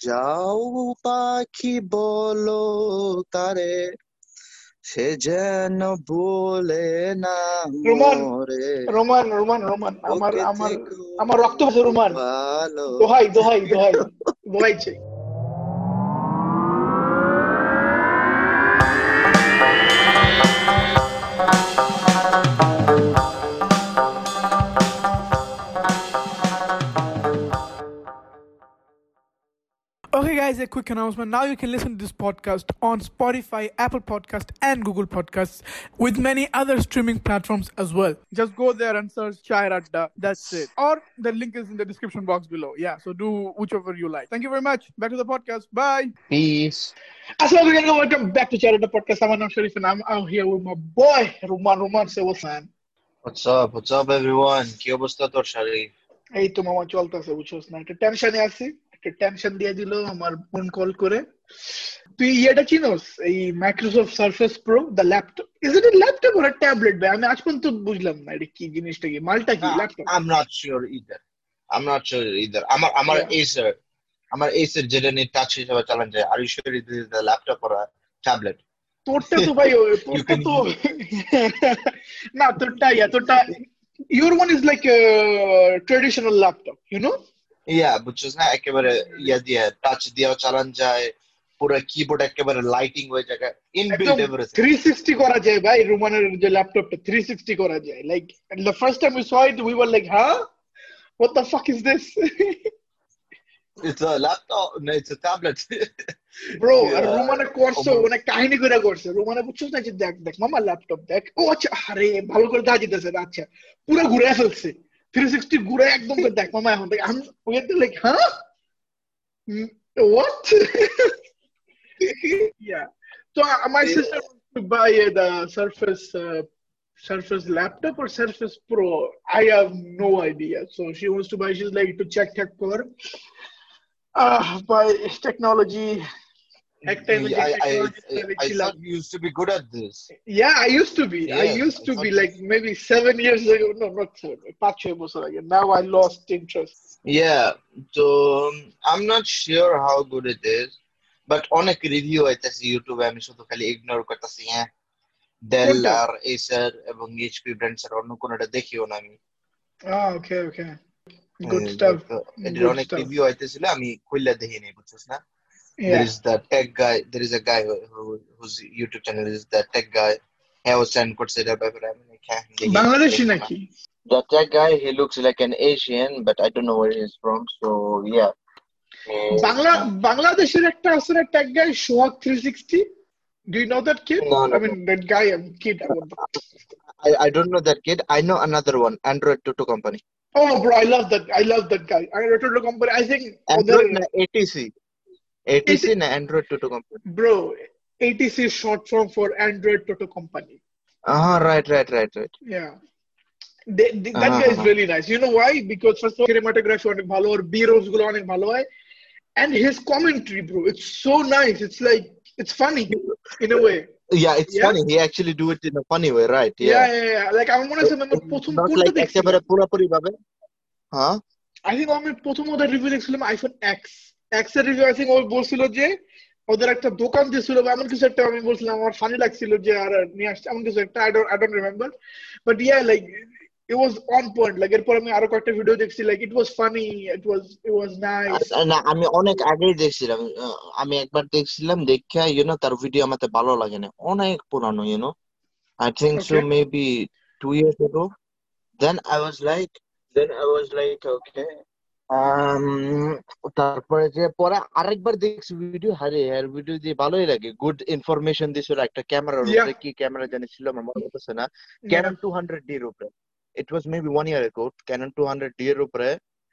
যাও পাখি বলো তারে সে যেন বলে না রোমান, মরে। রোমান রোমান রোমান আমার আমার আমার রক্ত রোমান। দোহাই দোহাই দোহাই দোহাই চাই guys, a quick announcement. Now you can listen to this podcast on Spotify, Apple Podcast, and Google Podcasts with many other streaming platforms as well. Just go there and search Chai Radda. That's it. Or the link is in the description box below. Yeah, so do whichever you like. Thank you very much. Back to the podcast. Bye. Peace. Assalamu alaikum. Welcome back to Chai Radda Podcast. I'm Anam Sharif and I'm out here with my boy, Ruman. Ruman, say what's man? What's up? What's up, everyone? কি অবস্থা তোর শারীরিক এই তো মামা চলতেছে বুঝছস না একটা টেনশনে আছি একটা টেনশন দিয়ে দিল আমার ফোন কল করে তুই ইয়েটা চিনোস এই Microsoft Surface Pro the laptop is it a laptop or tablet ভাই আমি আজ পর্যন্ত বুঝলাম না এটা কি জিনিসটা কি মালটা কি laptop I'm not either either. I'm not sure either. আমার আমার. Acer আমার Acer যেটা নিয়ে টাচ হিসেবে চালান যায় আর you this is the laptop or a tablet? তোরটা তো ভাই তোরটা তো না তোরটা ইয়া তোরটা your one is like a traditional laptop you know বুঝছিস না একেবারে ইয়া দিয়ে টাচ দিয়েও চালান যায় পুরো কিবোর্ড একেবারে লাইটিং হয়ে যায় ইনবিল্ট একদম এভরিথিং 360 করা যায় ভাই রোমানের যে ল্যাপটপটা 360 করা যায়। Like the first time we saw it we were like huh? What the fuck is this? It's a laptop, no, it's a tablet. Bro Yeah. আর রোমানে করছে আমার- মানে কাহিনী করে করছে। রোমানে বুঝছিস না যে দেখ দেখ মামা ল্যাপটপ দেখ ও আচ্ছা আরে ভালো করে দেখা যেতেছে না, আচ্ছা পুরো ঘুরে ফেলছে। 360 ঘুরে একদম করে দেখ মামা এখন দেখ আমি ওই লাইক হ্যাঁ what yeah so uh, my sister wants to buy uh, the surface uh, surface laptop or surface pro i have no idea so she wants to buy she's like to check check for uh by technology একটা I, I, I, I thought you used to be good at this. yeah i used to be i Yes, used I to thought be you- like maybe seven years ago no not seven পাঁচ ছয় বছর আগে now i lost interest Yeah, so um, I'm not sure how good it is, but অনেক review আইতাছে ইউটিউবে আমি শুধু খালি ইগনোর করতেছি হ্যাঁ ডেল কোনটা? আর এসার এবং এইচপি ব্র্যান্ডস এর অন্য কোনটা দেখিও না আমি ah okay okay good Eh, stuff তো এটার good অনেক stuff. রিভিউ আইতেছিল আমি খুললা দেখি নাই বুঝছিস না yeah there is the tech guy there is a guy who, who whose youtube channel is the tech guy he was trying to say that ব্যাপারে আমি like, হ্যাঁ, দেখি, বাংলাদেশি দেখি না। নাকি The tech guy, he looks like an Asian, but I don't know where he's from. So yeah. Eh, Bangla বাংলাদেশের একটা আছে না tag guy Sohag 360 do you know that kid No, no, i mean that guy i'm kid about that. I, I don't know that kid. I know another one, Android Tutu Company. oh bro i love that i love that guy i wrote to company i think Android ওদের- na ATC. ATC na Android Tutu Company. bro atc is short form for android toto company Uh-huh, right, right, right, right. yeah they, they- that guy is Uh-huh. really nice you know why because first of all cinematography অনেক ভালো ওর b rolls গুলো অনেক ভালো হয় and his commentary bro it's so nice it's like it's funny in a way Yeah, it's Yeah. funny. He actually do it in a funny way, right? yeah Yeah. yeah, yeah. like আমার মনে আছে আমি আমার প্রথম Not কোনটা like দেখছিলাম? একেবারে পুরোপুরি ভাবে হ্যাঁ আই থিঙ্ক আমি প্রথম ওদের রিভিউ দেখছিলাম আইফোন এক্স আই থিঙ্ক ও বলছিল যে ওদের একটা দোকান দিয়েছিল বা এমন কিছু একটা আমি বলছিলাম আমার ফানি লাগছিল যে আর নিয়ে আসছে এমন কিছু একটা I don't I don't remember but yeah like it was on point like এরপর আমি আরও কয়েকটা ভিডিও দেখছি like it was funny it was it was nice না আমি অনেক আগেই দেখছিলাম আমি একবার দেখছিলাম দেখা ইউনো তার ভিডিও আমাকে ভালো লাগে না। অনেক পুরানো you know I think so. Maybe two years ago. Then I was like then I was like okay তারপরে যে পরে আরেকবার দেখছি ভিডিও হারে আর ভিডিও দিয়ে ভালোই লাগে। গুড ইনফরমেশন দিছিল একটা ক্যামেরার Yeah. উপরে। কি ক্যামেরা জানি ছিল আমার মনে পড়ছে না। ক্যানন টু হান্ড্রেড ডি এর উপরে। ইট ওয়াজ মেবি ওয়ান ইয়ার এগো ক্যানন টু হান্ড্রেড ডি এর উপরে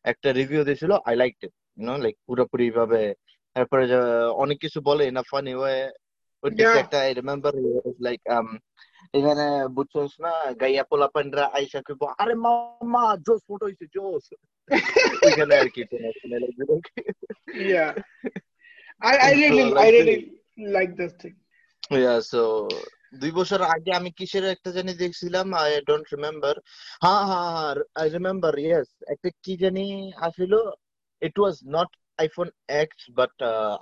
একটা রিভিউ দিয়েছিল I like it you know like পুরোপুরি ভাবে তারপরে অনেক কিছু বলে না ফানি ওয়ে. একটা আই রিমেম্বার লাইক এখানে বুঝছস না? গাইয়া পোলা পান্ডরা আইসা কইব আরে মামা জোস ফটো হইছে জোস এখানে আর কি yeah. I I really I really like this thing. Yeah, so দুই বছর আগে আমি কিসের একটা জানি দেখছিলাম আই ডোন্ট রিমেম্বার হ্যাঁ হ্যাঁ আই রিমেম্বার ইয়েস একটা কি জানি আসিল it was not iPhone X but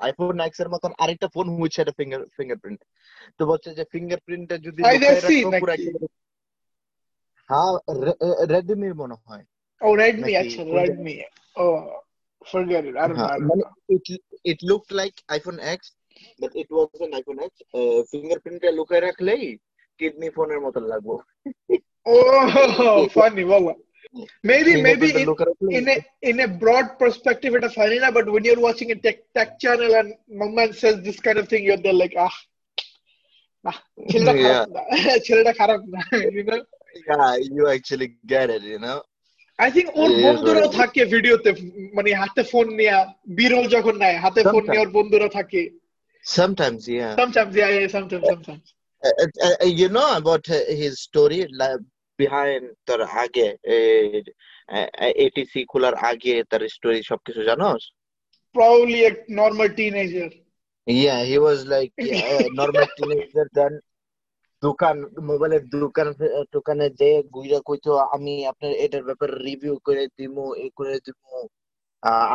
iPhone এক্সের মতন আরেকটা phone which had finger fingerprint তো বলছে যে ফিঙ্গারপ্রিন্টটা যদি হ্যাঁ রেডমির মনে হয়। Oh, Redmi me, actually, right Redmi. Oh, forget it. I don't, uh-huh. know. It, it looked like iPhone X, but it wasn't iPhone X. ফিঙ্গারপ্রিন্টে লুকায় look at ফোনের মতো লাগবো Oh, funny, wow. Maybe, maybe in, in, a, in a broad perspective, it is funny, but when you're watching a tech, tech channel and Maman says this kind of thing, you're there like, ah, ah, yeah. you know? Yeah, you actually get it, you know? I think or it is what বন্ধুরাও it is থাকে ভিডিওতে মানে হাতে phone নিয়ে বিরল যখন নেয় হাতে ফোন নিয়ে sometimes ওর বন্ধুরা থাকে sometimes yeah sometimes yeah yeah sometimes sometimes Uh, uh, uh, you know about uh, his story like, behind তার আগে এটিসি খোলার আগে তার স্টোরি সবকিছু জানোস probably a normal teenager Yeah, he was like yeah, a normal teenager then দোকান, মোবাইলের দোকান, দোকানে যে গুইরা কইতো, আমি আপনার এটার ব্যাপারে রিভিউ করে দিমু, এ করে দিমু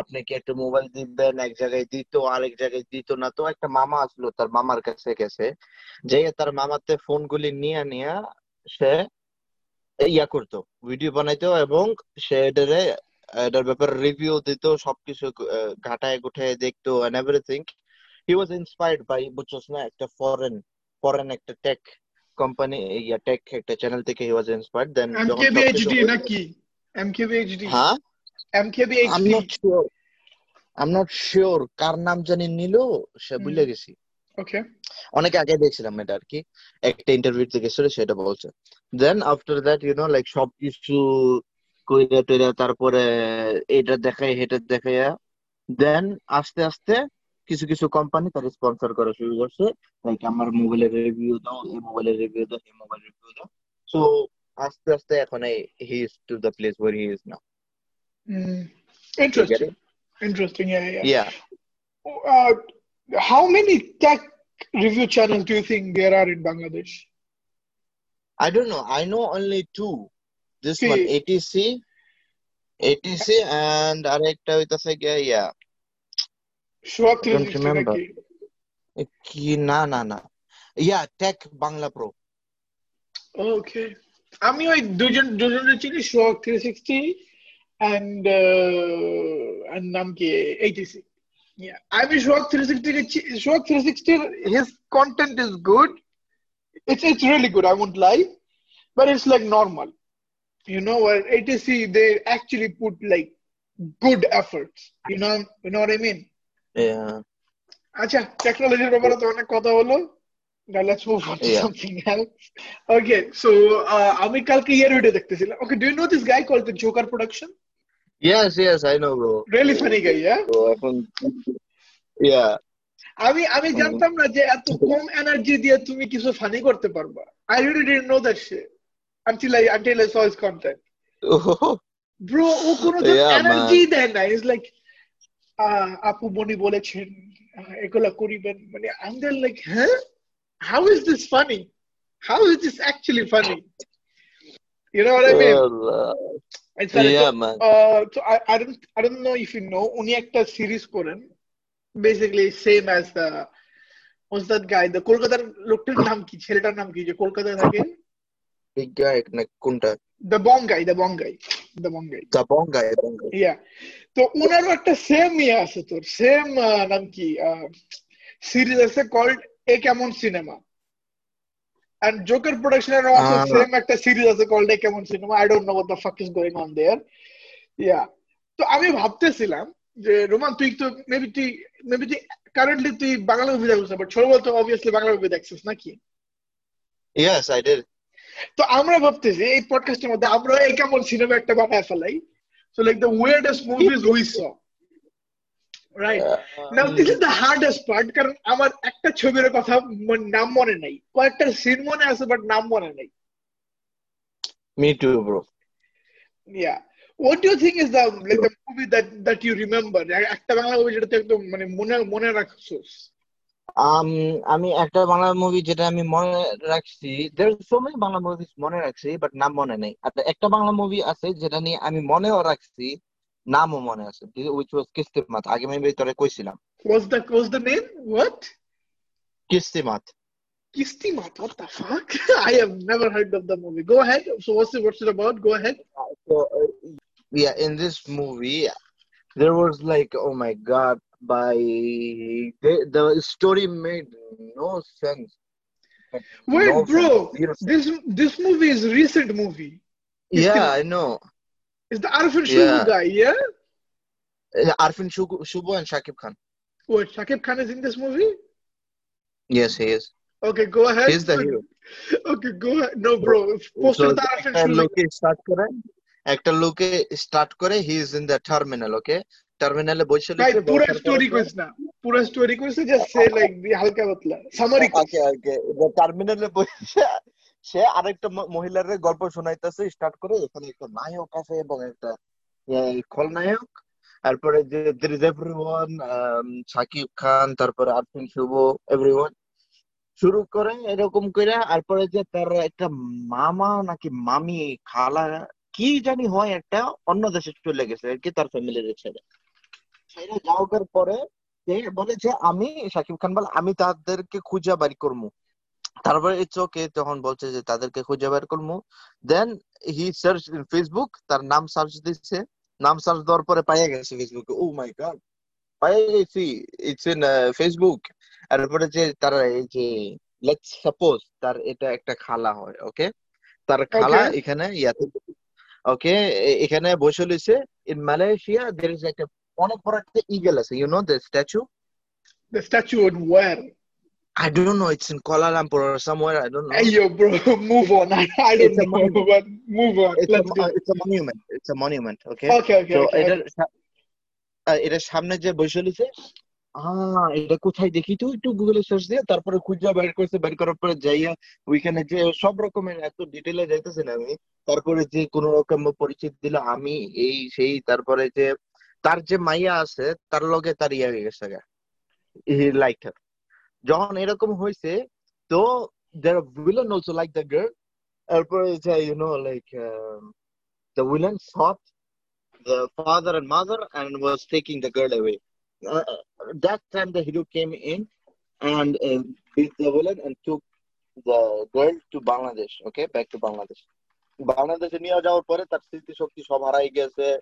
আপনি কি একটা মোবাইল দিবেন, এক জায়গায় দিত, আরেক জায়গায় দিত না। তো একটা মামা আসলো তার মামার কাছে গেছে যে তার মামাতে ফোনগুলি নিয়ে নিয়ে সে ইয়া করতো, ভিডিও বানাইতো এবং সে এটারে, এটার ব্যাপারে রিভিউ দিত, সবকিছু ঘাটায় গুটায় দেখতো and everything he was inspired by বুঝছস না, একটা ফরেন ফরেন একটা টেক কোম্পানি ইয়া টেক একটা চ্যানেল থেকে হি ওয়াজ ইন্সপায়ার্ড দেন হইল নাকি? MKBHD হ্যাঁ I MKBHD not sure I am not sure কার নাম জানি নিল সে ভুলে গেছি। ওকে অনেক আগে দেখছিলাম এটা আর কি। একটা ইন্টারভিউতে গেছিল সেটা বলছে। Then after that you know like সবকিছু কইরা টইরা তারপরে এটা দেখাই এটা দেখাইয়া দেন আস্তে আস্তে কিছু কিছু কোম্পানি তার স্পন্সর করা শুরু করছে লাইক আমার মোবাইলের রিভিউ দাও এই মোবাইলের রিভিউ দাও এই মোবাইল রিভিউ দাও সো আস্তে আস্তে এখন he is to the place where he is now Mm. You get Interesting. It Interesting. Yeah, yeah. Yeah Uh, how many tech review channels do you think there are in Bangladesh? I don't know. I know only two. This one, Okay. ATC, ATC, and আরেকটা হইতাছে গিয়া ইয়া Shwak I don't 360 remember. নাকি? এ কি না না না yeah tech Bangla pro Okay. আমি ওই দুজন দুজনের চিনি শোক 360 and uh, and নাম কি ATC. Yeah. আমি শোক 360 কে চি- শোক 360 his content is good. It's it's really good. I won't lie, but it's like normal. You know, where ATC they actually put like good efforts. You know, you know what I mean? Yeah আচ্ছা টেকনোলজির ব্যাপারে তো অনেক কথা হলো Now let's move on to Yeah. something else. Okay, so uh, আমি কালকে ইয়ার ভিডিও দেখতেছিলাম. Okay, do you know this guy called the Joker Production? Yes yes I know bro Really funny guy, yeah? এখন ইয়া আমি আমি জানতাম না যে এত কম এনার্জি দিয়ে তুমি কিছু ফানি করতে পারবা. I really didn't know that shit until I until I saw his content. Bro, ও কোনো এনার্জি দেয় না. Like আহ, আপু মনি বলেছেন এগুলো করিবেন। মানে আঙ্গেল লাইক হ্যাঁ? How is this funny how is this actually funny উনি একটা সিরিজ করেন বেসিক্যালি সেম অ্যাজ দা কলকাতার লোকটার নাম কি? ছেলেটার নাম কি? যে কলকাতায় থাকে? তো উনারও একটা সেম ইয়ে আছে তোর সেম নাম কি সিরিজ আছে কল্ড এ কেমন সিনেমা production এর also Ah. same একটা সিরিজ আছে called এ কেমন সিনেমা I don't know what the fuck is going on there. Yeah. তো আমি ভাবতেছিলাম যে রোমান তুই তো মেবি তুই মেবি তুই কারেন্টলি তুই বাংলা মুভি দেখছিস বাট ছোটবেলা তো অবভিয়াসলি বাংলা মুভি দেখছিস নাকি? ইয়েস আই ডিড তো আমরা ভাবতেছি এই পডকাস্টের মধ্যে আমরা এই কেমন সিনেমা একটা বানায় ফেলাই। So like the weirdest movies we saw right now this is the hardest part কারণ আমার একটা ছবির কথা মন- নাম মনে নাই কয়েকটা সিন মনে আছে বাট নাম মনে নাই me too bro Yeah. What do you think is the like the movie that that you remember? একটা বাংলা মুভি যেটা তুই একদম মানে মনে মনে রাখছিস আম আমি একটা বাংলা মুভি যেটা আমি মনে রাখছি there so many Bangla movies মনে রাখছি বাট নাম মনে নেই আর একটা বাংলা মুভি আছে যেটা নিয়ে আমি মনেও রাখছি নামও মনে আছে উইচ ওয়াজ কিস্তিমাত আগে মেবি তোরে কইছিলাম What's the what's the name? What? কিস্তিমাত Kistimat. What the fuck? I have never heard of the movie. Go ahead. So what's it what's it about? Go ahead. So, uh, yeah, in this movie, there was like, oh my God, by the, the story made no sense. Like, Wait, no bro. sense, zero sense. This this movie is recent movie. Yeah, I know. It's the Arfin Shubu Yeah. guy, yeah? Uh, Arfin Shubu, Shubu and Shakib Khan. What, Shakib Khan is in this movie? Yes, he is. Okay, go ahead. He's the hero. Okay, go ahead. No, bro. Post So, it the Arfin একটা Shubu. লোকে start করে একটা লোকে start করে he is in the terminal okay টার্মিনালে বসে রয়েছে পুরো স্টোরি কইস না। পুরো স্টোরি কইছে জাস্ট সে লাইক হালকা পাতলা। সামারি ওকে ওকে টার্মিনালে বসে সে আরেকটা মহিলার গল্প শোনাইতেছে স্টার্ট করে। এখানে একটা নায়ক আছে এবং একটা খলনায়ক। তারপরে যে there is everyone Shakib Khan তারপরে আরফিন শুভ এভরিওয়ান শুরু করে এরকম করে তারপরে যে তার একটা মামা নাকি মামি খালা কি জানি হয় একটা অন্য দেশে চলে গেছে আর কি তার ফ্যামিলির ছেড়ে সেটা যাওয়ার পরে সে বলে যে আমি সাকিব খান বলে আমি তাদেরকে খুঁজে বাড়ি করব তারপরে ইটস ওকে তখন বলছে যে তাদেরকে খুঁজে বের করব then he search in Facebook তার নাম সার্চ দিচ্ছে নাম সার্চ দেওয়ার পরে পাইয়া গেছে ফেসবুকে ও মাই গড পাইয়া গেছি। ইটস ইন ফেসবুক তারপরে যে তার এই যে লেটস সাপোজ তার এটা একটা খালা হয় ওকে তার খালা এখানে ইয়াতে ওকে এখানে বসে লইছে ইন মালয়েশিয়া দের ইজ একটা অনেক বড় একটা ইগল আছে you know the statue the statue would where I don't know it's in Kuala Lumpur or somewhere I don't know IO bro move on I don't know move on it's it it's a monument it's a monument okay okay okay এটা এটা সামনে যে বৈশালীছে এটা কোথায় দেখি? তো একটু গুগলে সার্চ দিয়ে তারপরে খুঁজা বের করছে বের করার পরে যাইয়া ওইখানে যে সব রকমের এত ডিটেলে যাইতেছেন আমি। তারপরে যে কোন পরিচিত দিল আমি এই সেই তারপরে যে তার যে মাইয়া আছে তার লগে তার ইয়া হয়ে গেছে হি লাইক হার যখন এরকম হয়েছে তো the villain also like the girl তারপরে যে you know like the villain shot the father and mother and was taking the girl away. Uh, that time the hero came in and uh, beat the villain and took the girl to Bangladesh. Okay, back to Bangladesh. বাংলাদেশে নিয়ে যাওয়ার পরে তার স্মৃতি শক্তি সব হারাই গেছে।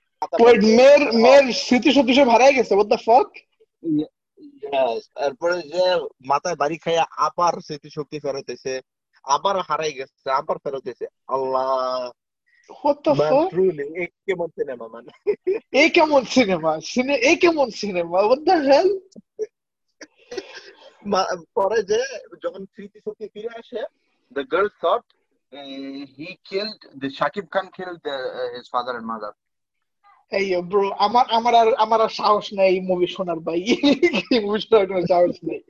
মেয়ের মেয়ের স্মৃতি শক্তি সব হারাই গেছে? Fuck? তারপরে যে মাথায় বাড়ি খাইয়া আবার স্মৃতি শক্তি ফেরতেছে আবার হারাই গেছে আবার আল্লাহ। Man fuck? ট্রুলি কেমন সিনেমা মান এই কেমন সিনেমা সিনে এই কেমন সিনেমা the hell? পরে যে যখন স্মৃতি শক্তি ফিরে আসে girl thought uh, he killed the Shakib Khan killed uh, his father and mother. এই ব্রো আমার আমার আর আমার আর সাহস নাই এই মুভি শোনার ভাই। মুভি শোনার কোনো সাহস নেই।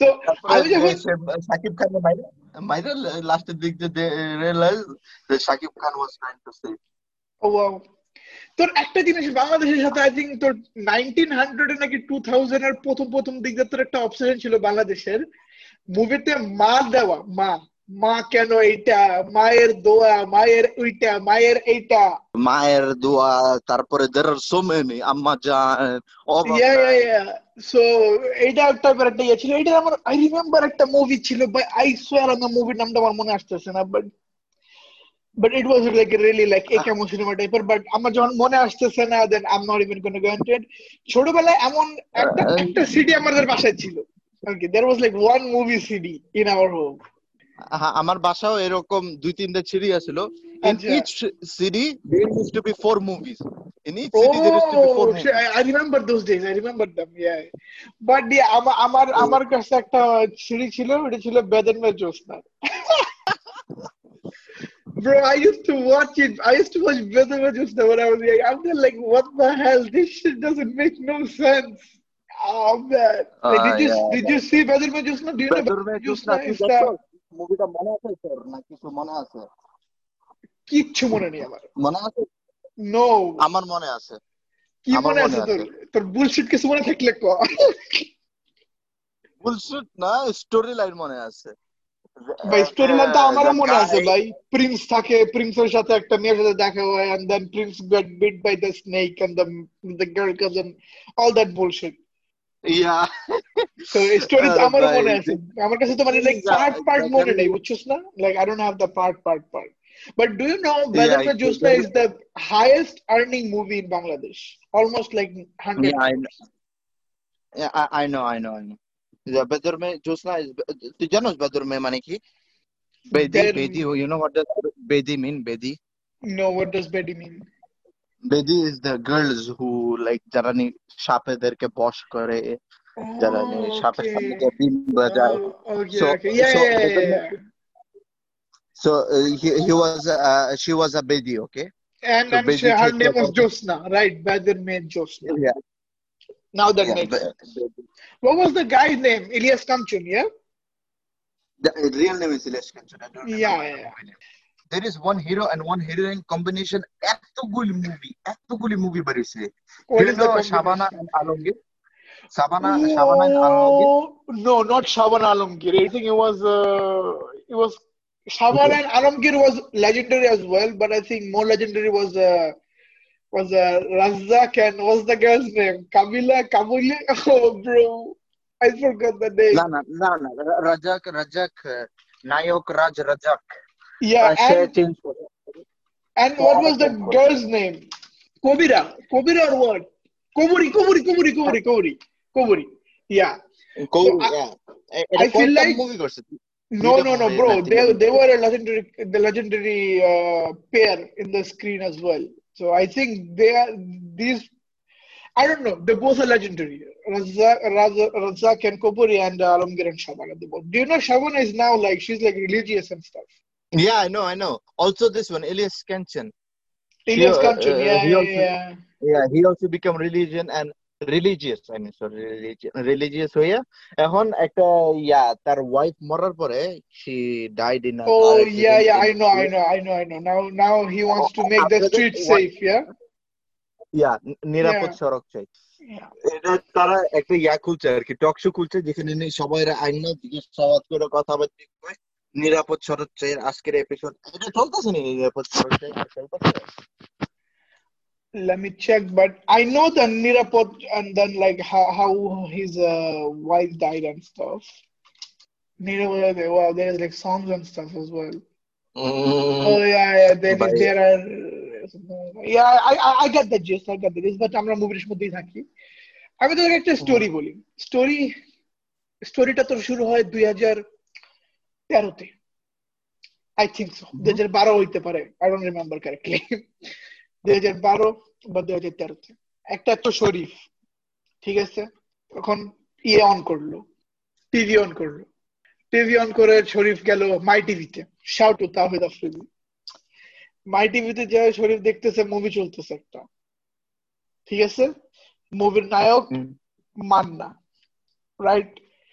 তো আমি যখন সে শাকিব খান মাইরা লাস্টের দিক দিয়ে realise that Shakib Khan was trying to save. ও wow. তোর একটা জিনিস বাংলাদেশের সাথে আই থিঙ্ক তোর নাইনটিন হান্ড্রেড নাকি টু থাউজেন্ড এর প্রথম প্রথম দিক দিয়ে তোর একটা অবসেশন ছিল বাংলাদেশের। মুভিতে মা দেওয়া মা। মা কেন এইটা? মায়ের দোয়া মায়ের ওইটা মায়ের এইটা। মায়ের দোয়া তারপরে there are so many আম্মা জান ইয়া ইয়া ইয়া সো এইটা একটা একটা ইয়ে ছিল। এটা আমার আই রিমেম্বার একটা মুভি ছিল বাই আই সোয়ার আমার মুভির নামটা আমার মনে আসতেছে না but but it was like really like এ কেমন সিনেমা টাইপের বাট আমার যখন মনে আসতেছে না then I am not even gonna go into it ছোটবেলায় এমন একটা একটা সিডি আমাদের বাসায় ছিল okay there was like one movie CD in our home আমার বাসাও এরকম দুই তিনটা সিডি আছিল in আচ্ছা। each city there used to be four movies in each city there used to be four Oh, movies shit, I, I remember those days. I remember them. Yeah. But yeah, আমার আমার কাছে একটা সিঁড়ি ছিল ওটা ছিল বেদন মে জোসনা Bro, I used to watch it. I used to watch me Josna when I was young. I'm just like, what the hell? This shit doesn't make no sense. Oh man! Like, Ah, did you yeah, did you see me Josna? Do you know me Josna is দেখছ মুভিটা মনে আছে তোর না কিছু মনে আছে কিচ্ছু মনে নেই আমার মনে আছে নো আমার মনে আছে কি আমার মনে মনে আছে তোর আছে। তোর বুলশিট কিছু মনে থাকলে ক বুলশিট না স্টোরি লাইন মনে আছে ভাই uh, স্টোরি লাইনটা uh, আমারও the মনে আছে guy ভাই প্রিন্স থাকে প্রিন্সের সাথে একটা মেয়ের সাথে দেখা হয় and then prince got bit by the snake and the the girl comes and all that bullshit yeah তো স্টোরি আরে আমারও ভাই মনে আছে আমার কাছে তো মানে লাইক পার্ট পার্ট মনে নেই বুঝছিস না like I don't have the part part part but do you know Beder Meye Josna is the highest earning movie in Bangladesh almost like 100 Yeah, I know. Yeah, I, I know, I know, I know. The Badr mein Josna is তুই জানোস Badr mein মানে কি? Bedi, There- Bedi, you know what does Bedi mean? Bedi? no what does Betty mean Bedi is the girls who like যারা নি সাপেদেরকে বশ করে যারা নি Oh, সাপের okay. সামনে গিয়ে ডিম বাজায় Oh, okay, So- okay. Yeah, so yeah, yeah, Badr yeah, mein- So uh, he, he was uh, she was a Bedi, okay? And, So and she, her basically- name was Josna, right? Badr made Josna. Yeah. Now that yeah makes but, sense. What was the guy's name? Ilyas Kamchun, yeah? the real name is Ilyas Kanchana. I don't Yeah, remember yeah, the movie name. There is one hero and one heroine combination. এতগুলি movie, এতগুলি movie বেরিয়েছে। What You is the know combination? Shabana and Alamgir? Shabana, Shabana and Alamgir? Oh, no, not Shaban Alamgir. I think it was uh, it was Shaban and Alamgir was legendary as well, but I think more legendary was uh, was uh, Razak and what's the girl's name? Kamila, Kamila. Oh, bro, I forgot the name. না না না না রা- রাজাক রাজাক আহ, নায়ক রাজ Razzak yeah, share and, change. And what was the girl's name? Kobira. Kobira or what? Komori, Komori, Komori, Komori, Komori. Komori. Yeah. Komori, so yeah. I, I feel like. Movie no, no, no, bro. They, they were a legendary, the legendary uh, pair in the screen as well. So I think they are these. I don't know. They both are legendary. Razak, Razak, and Kopuri and uh, Alamgir and Shabana. They both. Do you know Shabana is now like she's like religious and stuff. Yeah, I know, I know. Also this one, Elias Kanchan. Ilyas uh, Kamchun. uh, Yeah, he yeah, also- yeah. Yeah, he also become religion and religious. I mean, sorry, religion, religious হইয়া এখন একটা ইয়া তার wife মরার পরে she died in a car Oh accident yeah, yeah. I in- know, I know, I know, I know. Now, now he wants to make the After that, streets what- safe. Yeah. ইয়া নিরাপদ Yeah. সড়ক চাই Yeah. এটা তারা একটা ইয়া খুলছে আর কি talk show খুলছে যেখানে সবাই আইন জিজ্ঞাসাবাদ করে কথাবার্তা নিরাপদ সড়ক আজকের এপিসোড এটা চলতেছে নি নিরাপদ সড়ক চলতেছে Let me check, but I know the Nirapod and then like how, how his uh, wife died and stuff. Nirapod, wow, there's like songs and stuff as well. mm. Oh yeah, yeah. Then By- there are yeah, I, I I get the gist, I get the gist, but আমরা মুভির মধ্যেই থাকি আমি তোকে একটা story বলি story স্টোরিটা তোর শুরু হয় দুই হাজার তেরোতে আই থিঙ্ক সো দুই হাজার বারো হইতে পারে আই ডোন্ট রিমেম্বার কারেক্টলি দুই হাজার বারো বা দুই হাজার তেরোতে একটা তো শরীফ ঠিক আছে তখন ইয়ে অন করল টিভি অন করল টিভি অন করে শরীফ গেল মাই টিভিতে shout to Tahid Afridi my টিভিতে যে শরীফ দেখতেছে মুভি চলতেছে একটা ঠিক আছে মুভির নায়ক মান্না রাইট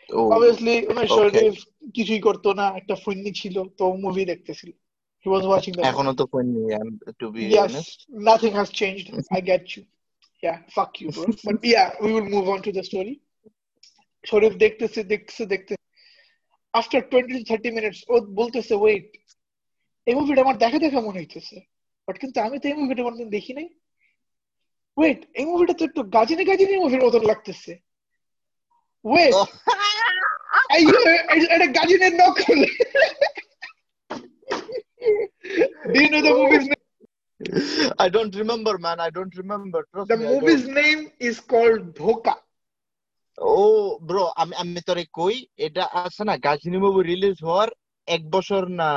অবভিয়াসলি শরীফ কিছুই করতো না একটা ফোননি ছিল তো মুভি দেখতেছিল হি ওয়াজ ওয়াচিং দ্য এখনও তো ফোন নেই to be Yes, nothing has changed. I get you. Yeah, fuck you, bro. But yeah, we will move on to the story. Sharif দেখতেছে দেখতেছে দেখতে after twenty two thirty minutes ও বলতেছে wait এই মুভিটা আমার দেখা দেখা মনে হইতেছে বাট কিন্তু আমি তো এই মুভিটা কোনদিন দেখি নাই ওয়েট এই মুভিটা তো একটু গাজিনি গাজিনি মুভির মতন লাগতেছে ওয়েট এটা গাজিনের নকল Do you know the movie's name? I don't remember, man. I don't remember. Trust The me, I movie's don't. name is called Dhoka. ও ব্রো আমি আমি তোরে কই এটা আছে না গাজনি মুভি রিলিজ হওয়ার এক বছর না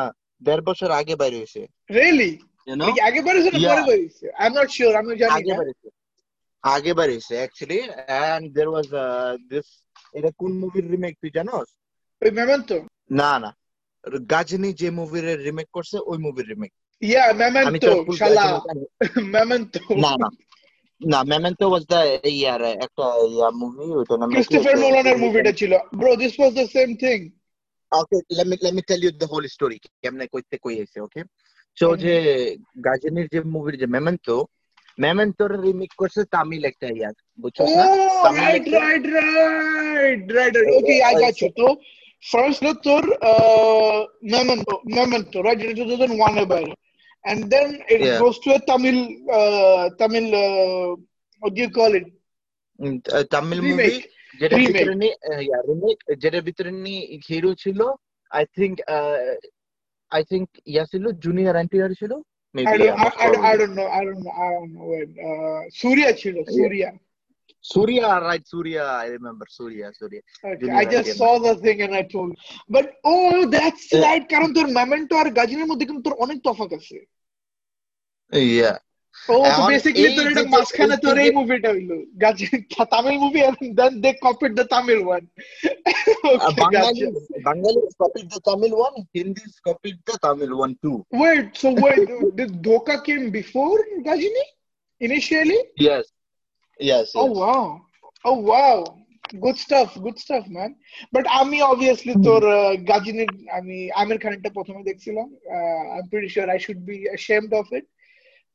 দেড় বছর আগে বাইর হয়েছে Really? you know? এটা কি আগে বেরিয়েছে না Yeah. পরে বেরিয়েছে? I'm not sure, আমি জানি আগে না। বাইর হয়েছে আগে বাইর হয়েছে actually and there was this এটা কোন মুভির রিমেক তুই জানোস ওই Memento? না না গাজনি যে মুভির রিমেক করছে ওই মুভির রিমেক তোর full শালা। Memento. না না না মেমেন্টো ওয়াজ দ্য ইয়ার একটা ইয়া মুভি ওইটা নাম ক্রিস্টোফার নোলানের মুভিটা ছিল। Bro, this was the same thing. Okay, let me let me tell you the whole story. কেমনে কইতে কই okay? So হুম। যে গাজনির যে মুভির যে মেমেন্টো মেমেন্টোর রিমেক করছে তামিল একটা ইয়ার না. তো ফার্স্ট হলো তোর uh, মেমেন্টো মেমেন্টো রাইট যেটা টু থাউজেন্ড ওয়ানে বাইরে and then it Yeah. goes to a Tamil uh, Tamil uh, what do you call it? Um, ah, Tamil movie remake. যেটার Remake. ভিতরে নি রিমেক যেটার ভিতরে নি হিরো ছিল I think I think yeah ছিল জুনিয়র এনটিআর ছিল Maybe I don't, I, I, I, don't know. I don't know. I don't know. When, uh, Surya Chilo. Surya. Surya, right? Surya. I remember Surya. Surya. Okay. I just saw the thing and I told. But oh, that's right. কারণ তোর memento or গাজিনের মধ্যে কিন্তু তোর অনেক তফাৎ yeah ও তো এখন basically এই তোর এটা যে- মাঝখানে এই তোর যে- এই মুভিটা হইল Gazi Tamil movie and then they copied the Tamil one Uh, okay Bengali, gotcha Bengali copied the Tamil one, Hindi copied the Tamil one too. wait so wait did Dhoka came before Gajini initially Yes. Yes. Oh yes. wow. Oh wow. Good stuff, good stuff, man. But আমি obviously তোর গাজিনের আমি আমির খানেরটা প্রথমে দেখছিলাম I am pretty sure I should be ashamed of it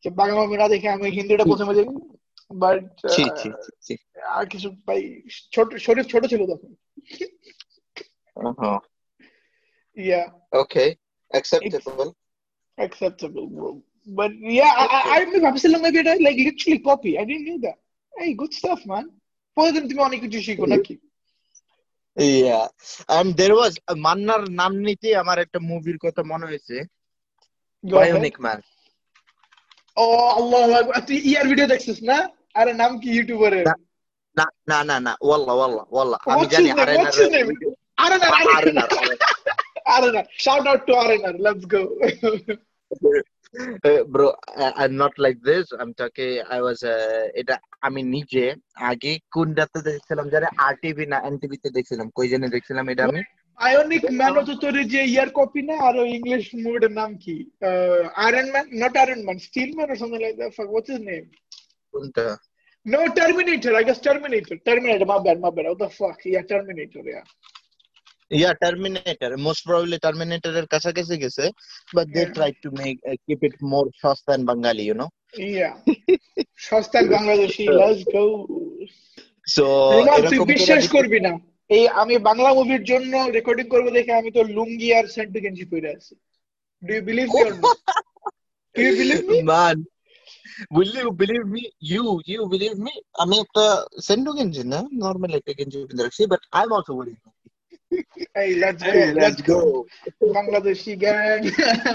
যে বাংলা দেখে আমি হিন্দিটা প্রথমে দেখি বাট। আর কিছু ভাই ছোট শরীর ছোট ছিল তখন Uh-huh. Yeah yeah I, I, আমি ভাবছিলাম এটা didn't knew that hey good stuff man প্রতিদিন তুমি অনেক কিছু শিখো নাকি মান্নার নাম নিতে আমার একটা মুভির কথা মনে হয়েছে. বায়োনিক ম্যান ও আল্লাহ। তুই ইয়ার ভিডিও দেখছিস না আরে নাম কি ইউটিউবারের না, না না না না ওয়াল্লাহ ওয়াল্লাহ ওয়াল্লাহ আমি জানি? What's his name? আরেনার আরেনার আরেনার আরেনার shout out to আরেনার let's go Uh, bro, I- I'm not like this. I'm talking. I was. Uh, এটা আমি নিজে আগে কোন কোনটাতে দেখছিলাম জানে আরটিভি না এনটিভি তে দেখছিলাম কই জানে দেখছিলাম এটা আমি আয়নিক ম্যান তো তোর যে ইয়ার কপি না আর ইংলিশ মুভিটার নাম কি? Iron Man not Iron Man Steel Man something like that fuck what's his name? কোনটা? No terminator I guess terminator terminator my bad my bad what the fuck yeah terminator yeah. Yeah Terminator most probably টার্মিনেটরের কাছাকাছি গেছে but they. Try to make keep it more সস্তা and Bengali you know yeah. সস্তান Bangladeshi let's go. So বিশ্বাস করবি না। এই আমি বাংলা মুভির জন্য রেকর্ডিং করবো দেখে আমি তো লুঙ্গি আর সেন্টু গেঞ্জি পরে আছি do you believe me or not do you believe me man will you believe me you you believe me আমি একটা সেন্ডো গেঞ্জি না নরমাল একটা গেঞ্জি পিন্ধে রাখছি but I am also wearing Hey, let's go. let's go. Bangladeshi gang.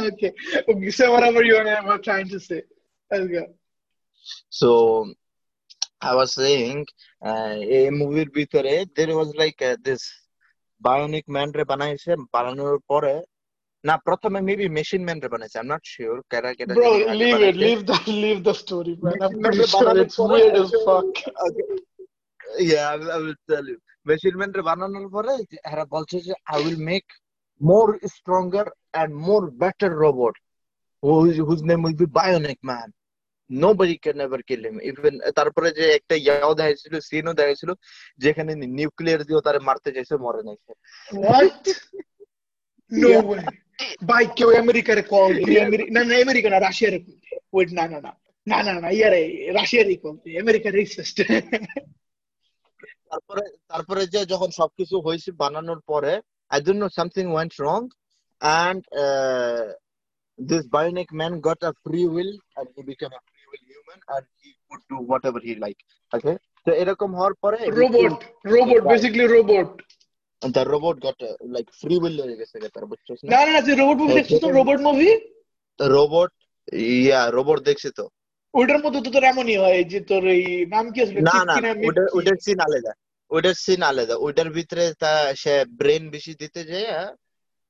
okay. okay. Say whatever you are trying to say. Let's go. So I was saying, uh, এই মুভির ভিতরে there was like uh, this bionic man রে বানাইছে বানানোর পরে না প্রথমে maybe machine man রে বানাইছে I'm not sure কেরা কেরা Bro, জানি আগে leave it. বানাইছে। Leave that. Leave the story, man. I'm Machine pretty Man রে sure বানানোর it's পরে weird as fuck. Okay. Yeah, I will, I will tell you. Machine man রে বানানোর পরে এরা বলছে যে I will make more stronger and more better robot whose, whose name will be Bionic Man. Nobody can ever kill him. Even তারপরে যে একটা ইয়াও দেখাইছিল সিনও দেখাইছিল যেখানে নিউক্লিয়ার দিয়ে তারে মারতে চাইছে মরে নাই সে। What? No Yeah. way. ভাই কেউ আমেরিকারে কল না না আমেরিকা না রাশিয়ারে ওয়েট না না না না না না ইয়ারে রাশিয়ারই কল আমেরিকা রেসিস্ট তারপরে তারপরে যে যখন সবকিছু হয়েছে বানানোর পরে something went wrong and uh, this bionic man got a free will and he became a free will human and he could do whatever he like okay? তো এরকম হওয়ার পরে robot robot basically robot robot. got uh, like free will হয়ে গেছে তার বুঝছিস না না না তুই রোবট মুভি দেখছিস তো robot movie robot yeah robot দেখছি তো। ওইটার মধ্যে তো তোর এমনই হয় যে তোর এই নাম কি আসলে? না না ওটার সিন আলাদা। ওটার সিন আলাদা। ওটার ভিতরে তা সে ব্রেন বেশি দিতে যায়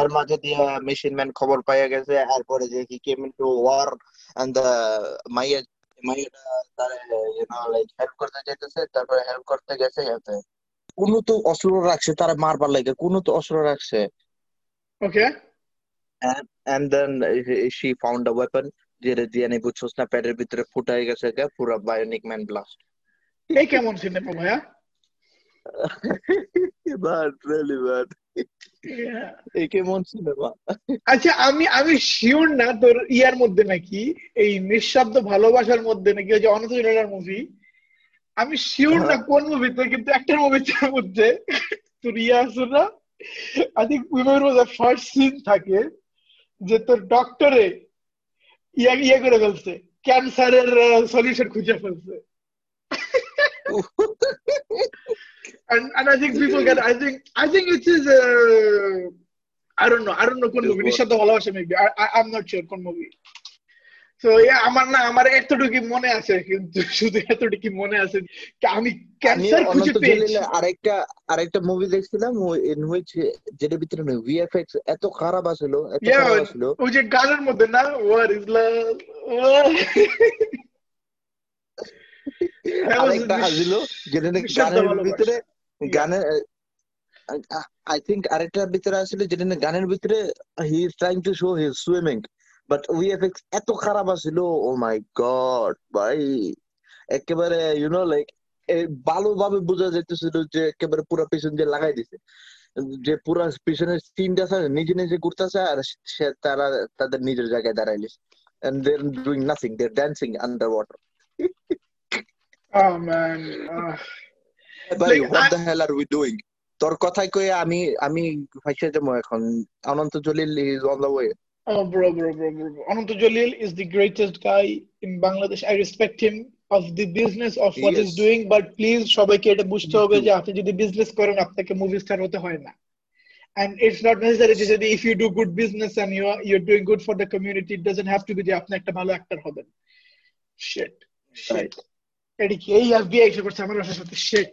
এর মাঝে দিয়া মেশিন ম্যান খবর পাইয়া গেছে এরপরে যে he came into war and the মাইয়া মাইয়াটা তারে ইউ নো লাইক হেল্প করতে চাইতেছে তারপরে হেল্প করতে গেছে কোনো তো অস্ত্র রাখছে তারা মারবার লাগে কোনো তো অস্ত্র রাখছে। And then uh, she found a weapon যেটা দিয়ে নেই বুঝছস না পেটের ভিতরে ফুটাই গেছে পুরা বায়োনিক ম্যান ব্লাস্ট এই কেমন সিনেমা ভাইয়া bad really bad. এই কেমন সিনেমা আচ্ছা আমি আমি শিওর না তোর ইয়ার মধ্যে নাকি এই নিঃশব্দ ভালোবাসার মধ্যে নাকি ওই যে অনন্ত মুভি আমি শিওর না কোন মুভিতে কিন্তু একটা মুভির মধ্যে। তোর ইয়া আছে না? I think women was first scene থাকে যে তোর ডক্টরে ইয়া ইয়া করে ফেলছে ক্যান্সারের সলিউশন খুঁজে ফেলছে। And and I think people get I think I think it is uh, I don't know I don't know কোন মুভি নিঃশব্দ ভালোবাসা মেবি I'm not sure কোন মুভি তো আমার না আমার এতটুকু মনে আছে কিন্তু শুধু এতটুকু মনে আছে আমি ক্যান্সার খুঁজে পেয়েছি। আরেকটা আরেকটা মুভি দেখছিলাম ইন হুইচ যেটার ভিতরে ভিএফএক্স এত খারাপ আছিল এত খারাপ আছিল। ওই যে গানের মধ্যে না ওয়ার ইজ লাভ আরেকটা আছিল যেটা নাকি গানের। ভিতরে গানের আই থিঙ্ক আরেকটার ভিতরে আছিল যেটা গানের ভিতরে he is trying to show his swimming but VFX এত খারাপ আছিল ও মাই গড ভাই। একেবারে ইউ নো লাইক ভালোভাবে বোঝা যাইতেছিল যে একেবারে পুরো পিছন দিয়ে লাগাই দিছে। যে পুরো পিছনের সিনটা নিজে নিজে ঘুরতেছে আর সে তারা তাদের নিজের জায়গায় দাঁড়াইলিস and they're doing nothing they're dancing underwater oh man. Uh, ভাই Like, what I- the hell are we doing তোর কথাই কয়ে আমি আমি ফাইসে যাব এখন Ananta Jalil is on the way Oh, bro, bro, bro, bro, bro. Ananto Jalil is the greatest guy in Bangladesh. I respect him of the business of what yes. he's doing, but please সবাইকে এটা বুঝতে হবে যে আপনি যদি business করেন আপনাকে movie star হতে হয় না and it's not necessary যে যদি if you do good business and you are you're doing good for the community it doesn't have to be যে আপনি একটা ভালো অ্যাক্টর হবেন shit shit এটা কি এই FBI এসে করছে আমার সাথে shit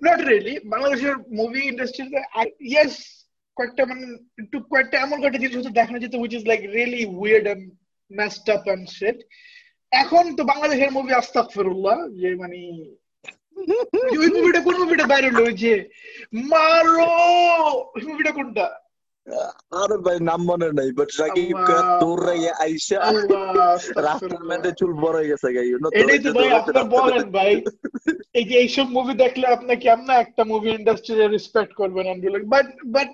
not really. বাংলাদেশের মুভি ইন্ডাস্ট্রিতে ইয়েস কয়েকটা মানে একটু কয়েকটা এমন কয়েকটা জিনিস হচ্ছে দেখানো যেত which is like really weird and messed up and shit. এখন তো বাংলাদেশের মুভি আস্তাগফিরুল্লাহ যে মানে ওই- মুভিটা কোন মুভিটা বাইরে হলো? যে মারো! মুভিটা কোনটা? আরে ভাই নাম মনে নাই বাট রাকিব আল্লাহ। দৌড়াইয়া আইসা আল্লাহ, রাস্তার আস্তাগফিরুল্লাহ। মধ্যে চুল বড় হয়ে গেছে গাই ইউ নো এটাই তো ভাই আপনার বলেন ভাই এই যে এইসব মুভি দেখলে আপনি কেমন একটা মুভি ইন্ডাস্ট্রি রেসপেক্ট করবেন but but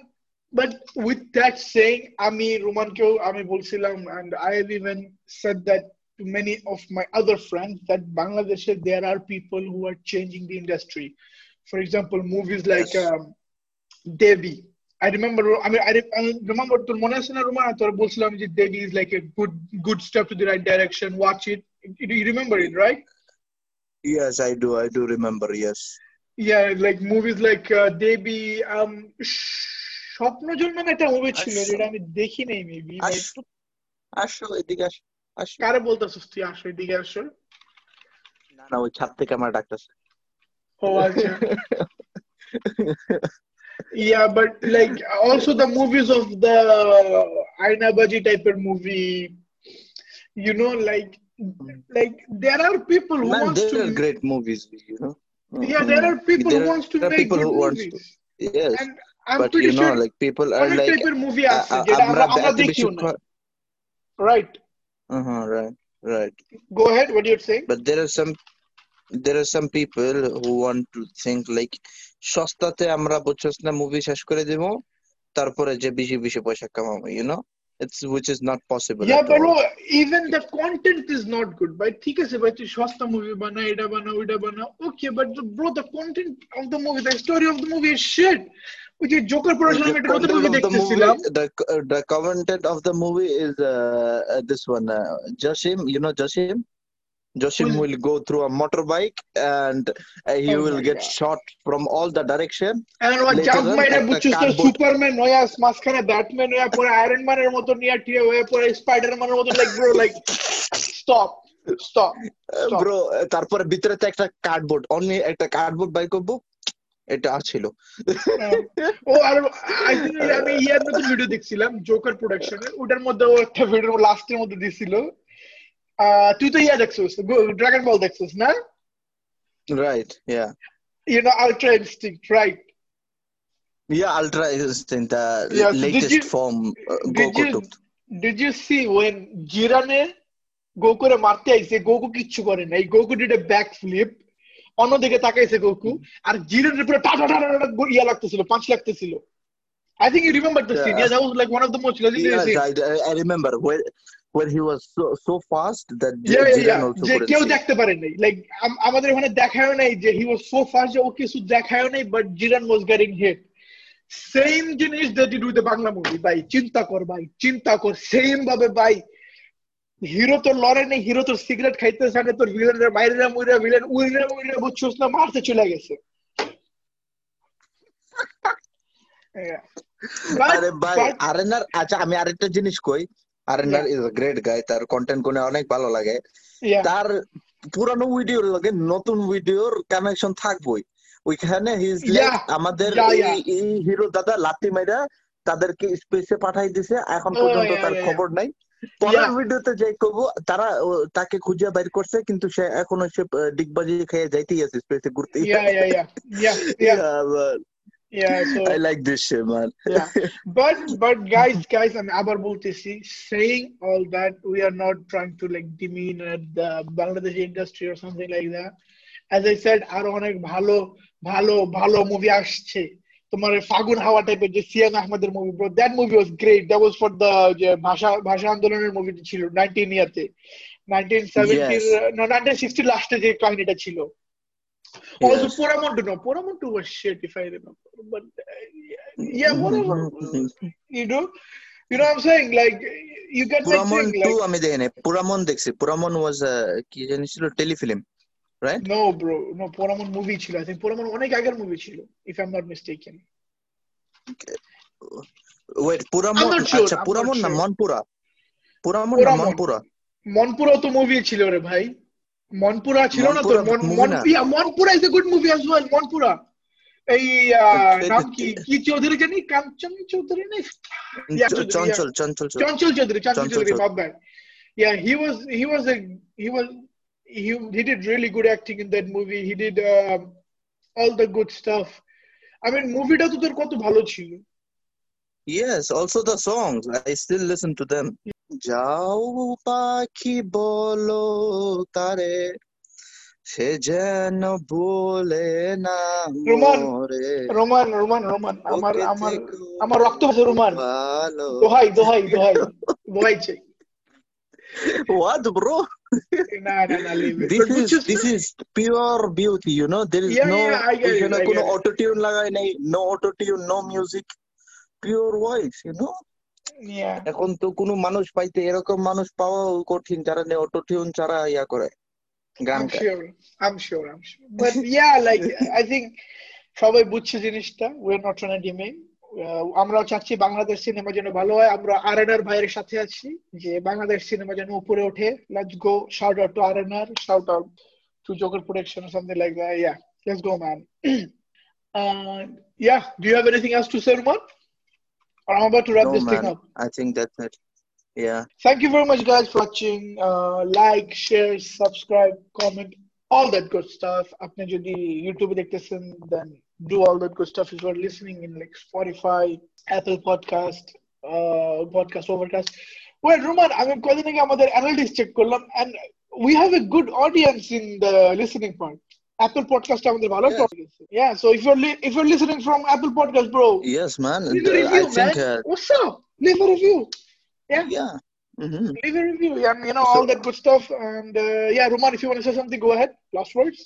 but with that saying আমি রোমানকেও আমি বলছিলাম and I have even said that to many of my other friends that Bangladesh there are people who are changing the industry. For example, movies like Yes. um, Devi. I remember, I mean, I, re- I remember তোর মনে আছে না Roman তোর বলছিলাম যে Devi is like a good good step to the right direction. Watch it. You, you remember it, right? Yes, I do. I do remember. Yes. Yeah, like movies like uh, Devi. Um, স্বপ্নজল নামে একটা movie ছিল আচ্ছা। যেটা আমি দেখি নাই maybe আসো আসো এদিকে আসো আসো কারে বলতেছিস তুই আসো এদিকে আসো না না ওই ছাদ থেকে আমার ডাকতেছে ও আচ্ছা yeah, but like also the movies of the Aina Baji type of movie, you know, like like there are people who want wants to. make are great movies, you know. Yeah, there are mm-hmm. people there who wants to make people good movies. To, yes. And I'm but you know, sure like people are like. type of movie uh, uh, Amra, Amra, Right. Uh huh. Right. Right. Go ahead. What are you saying? But there are some there are some people who want to think like সস্তাতে আমরা বুঝছস না movie শেষ করে দিব তারপরে যে বেশি বেশি পয়সা কামাবো you know it's which is not possible Yeah, at all. even the content is not good. ভাই ঠিক আছে ভাই তুই সস্তা মুভি বানা এটা বানা ওইটা বানা okay but bro the content of the movie the story of the movie is shit ওই যে জোকার পড়াশোনা The নতুন content মুভি the দেখতেছিলাম the uh, the content of the movie is uh, uh, this one, uh, Jashim. You know Jashim? Joshim Who's- will go through a motorbike and uh, he Oh will get God. shot from all the direction. And jump on, মাইরা বুঝছিস তো Superman হইয়া মাঝখানে Batman হইয়া পরে iron ম্যানের মতো নিয়ে টিয়া হয়ে পরে স্পাইডারম্যানের মতো like bro like stop stop Stop. bro, uh, তারপরে ভিতরে তো একটা কার্ডবোর্ড অনলি একটা কার্ডবোর্ড বাই করব এটা ছিল ও আর আমি ইয়ার মতো ভিডিও দেখছিলাম জোকার প্রোডাকশনের ওটার মধ্যে ও একটা ভিডিও লাস্টের মধ্যে দিছিল তুই তো ইয়া দেখছিস ড্রাগন বল দেখছিস না right yeah you know ultra instinct right yeah ultra instinct the latest form Goku did you see when জিরানে গোকুরে মারতে আইছে গোকু কিচ্ছু করে না এই Goku did a back flip অন্যদিকে তাকাইছে গোকু আর জিরানের উপরে টা টা টা টা ইয়া লাগতেছিল পাঁচ লাগতেছিল। I think you remember the scene yeah that was like one of the most legendary scene I remember well Where he was so so fast that Yeah, yeah, yeah. also যে কেউ. দেখতে পারে নাই লাইক আমাদের ওখানে দেখায় নাই যে হি ওয়াজ সো ফাস্ট যে ও কিছু দেখায় নাই but Jiren was getting hit same জিনিস that you do the Bangla movie ভাই চিন্তা কর ভাই চিন্তা কর সেম ভাবে ভাই হিরো তোর লড়ে নেই হিরো তোর সিগারেট খাইতে সামনে তোর ভিলেনের মাইরা মুইরা ভিলেন উইরা উইরা বুঝছস না মারতে চলে গেছে আরে ভাই but- আরেনার আচ্ছা আমি আরেকটা জিনিস কই ইজ আ গ্রেট গাই তার কন্টেন্ট কোনে অনেক ভালো লাগে। তার পুরানো ভিডিওর লগে নতুন ভিডিওর কানেকশন থাকবই। ওইখানে হিজ আমাদের এই হিরো দাদা লাত্তি মাইরা তাদেরকে স্পেসে পাঠাই দিছে এখন Oh, পর্যন্ত তার খবর নাই। পরের. ভিডিওতে যাই কব তারা তাকে খুঁজে বাইর করছে কিন্তু সে এখনও সে ডিগবাজি খেয়ে যাইতেই আছে স্পেসে ঘুরতে Yeah. So I like this she man Yeah. But but guys, guys, আমি আবার বলতেছি saying all that we are not trying to like demean the Bangladeshi industry or something like that. As I said, আরও অনেক ভালো ভালো ভালো movie আসছে তোমার ফাগুন হাওয়া টাইপের যে সিয়াম আহমেদের movie bro that movie was great that was for the যে ভাষা ভাষা আন্দোলনের মুভিটি ছিল নাইনটিন ইয়াতে নাইনটিন সেভেন্টির. নাইনটিন সিক্সটি লাস্টে যে কাহিনীটা ছিল Also, Poramontu, no, Poramontu was shit if I remember. But uh, yeah, whatever. you know, you know what I'm saying? Like, you get Poramon. To Like, আমি দেখি নাই পুরামন দেখছি পুরামন ওয়াজ কি জানি ছিল telefilm right no, bro, no, Poramon movie chilo. I think Poramon অনেক আগের movie ছিল, if I'm not mistaken. Wait Poramon I'm not sure, আচ্ছা I'm not পুরামন না sure. মনপুরা পুরামন না পুরামন। মনপুরা মনপুরা তো মুভি ছিল রে ভাই মনপুরা ছিল না তো মনপুরা মন movie না? মন Monpura is a good movie as well Monpura এই আহ, Okay, নাম the- কি কি চৌধুরী জানি কাঞ্চন চৌধুরী না Yeah, চ- চঞ্চল চঞ্চল চঞ্চল Chanchal Chaudhary, Chanchal Chanchal Chaudhary, Chaudhary. my bad. Yeah, he was he was a he was he he did really good acting in that movie. He did um, all the good stuff. I mean, মুভিটা তো তোর কত ভালো ছিল। Yes, also the songs. I still listen to them. যাও পাখি বলো তারে সে যেন বলে না রোমান রোমান রোমান রোমান আমার আমার আমার রক্ত রোমান। দোহাই দোহাই দোহাই দোহাইছে। ওয়াদ ব্রো নাই no auto music pure voice you know এখন তো কোনো মানুষ পাইতে এরকম মানুষ পাওয়াও কঠিন যারা অটো টিউন ছাড়া ইয়া করে গান I'm sure I'm sure I'm sure. But yeah like I think সবাই বুঝছে জিনিসটা we're not trying to আহ, আমরাও চাচ্ছি বাংলাদেশ সিনেমা যেন ভালো হয়। আমরা আরএনআর ভাইয়ের সাথে আছি যে বাংলাদেশ সিনেমা যেন উপরে ওঠে। Let's go shout out to RNR shout out to joker production or something like that. Yeah let's go man. Uh, yeah do you have anything else to say Rumar? or I'm about to wrap No, this thing man. up I think that's it. Yeah. Thank you very much, guys, for watching. Uh, like, share, subscribe, comment, all that good stuff. আপনি যদি ইউটিউবে দেখতেছেন then do all that good stuff if you're listening in like Spotify, Apple Podcast, uh, Podcast Overcast. Well, Roman, আমি কদিন আগে আমাদের analytics check করলাম and we have a good audience in the listening part. Apple Podcast আমাদের ভালো topic Yeah, so if you're li- if you're listening from Apple Podcast, bro, Yes, man. leave a Uh, review, I man. think. Uh, What's up? Leave a review. Yeah. yeah. Mm-hmm. leave a review and you know all So- that good stuff and uh, yeah Roman if you want to say something go ahead last words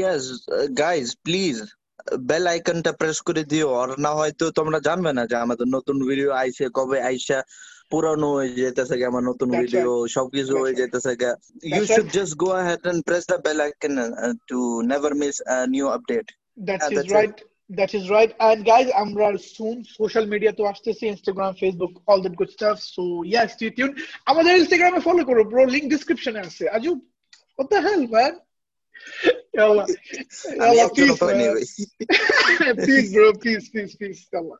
Yes, uh, guys, please. Bell আইকনটা press করে দিও আর না হয়তো তোমরা জানবে না যে আমাদের নতুন ভিডিও আইসে কবে আইসা পুরানো হয়ে যেতেছে গা, আমার নতুন ভিডিও সবকিছু হয়ে. যেতেছে গা should right. just go ahead and press the bell icon uh, to never miss a new update That Yeah, is it. right. That is right. And guys, আমরা soon social media তো আসতেছি Instagram, Facebook, all that good stuff. So yeah, stay tuned. আমাদের Instagram এ follow করো, bro. Link description এ আছে. আজু, what the hell, man? Yalla. Yalla, peace, man. peace, bro. Peace, peace, peace. Yalla.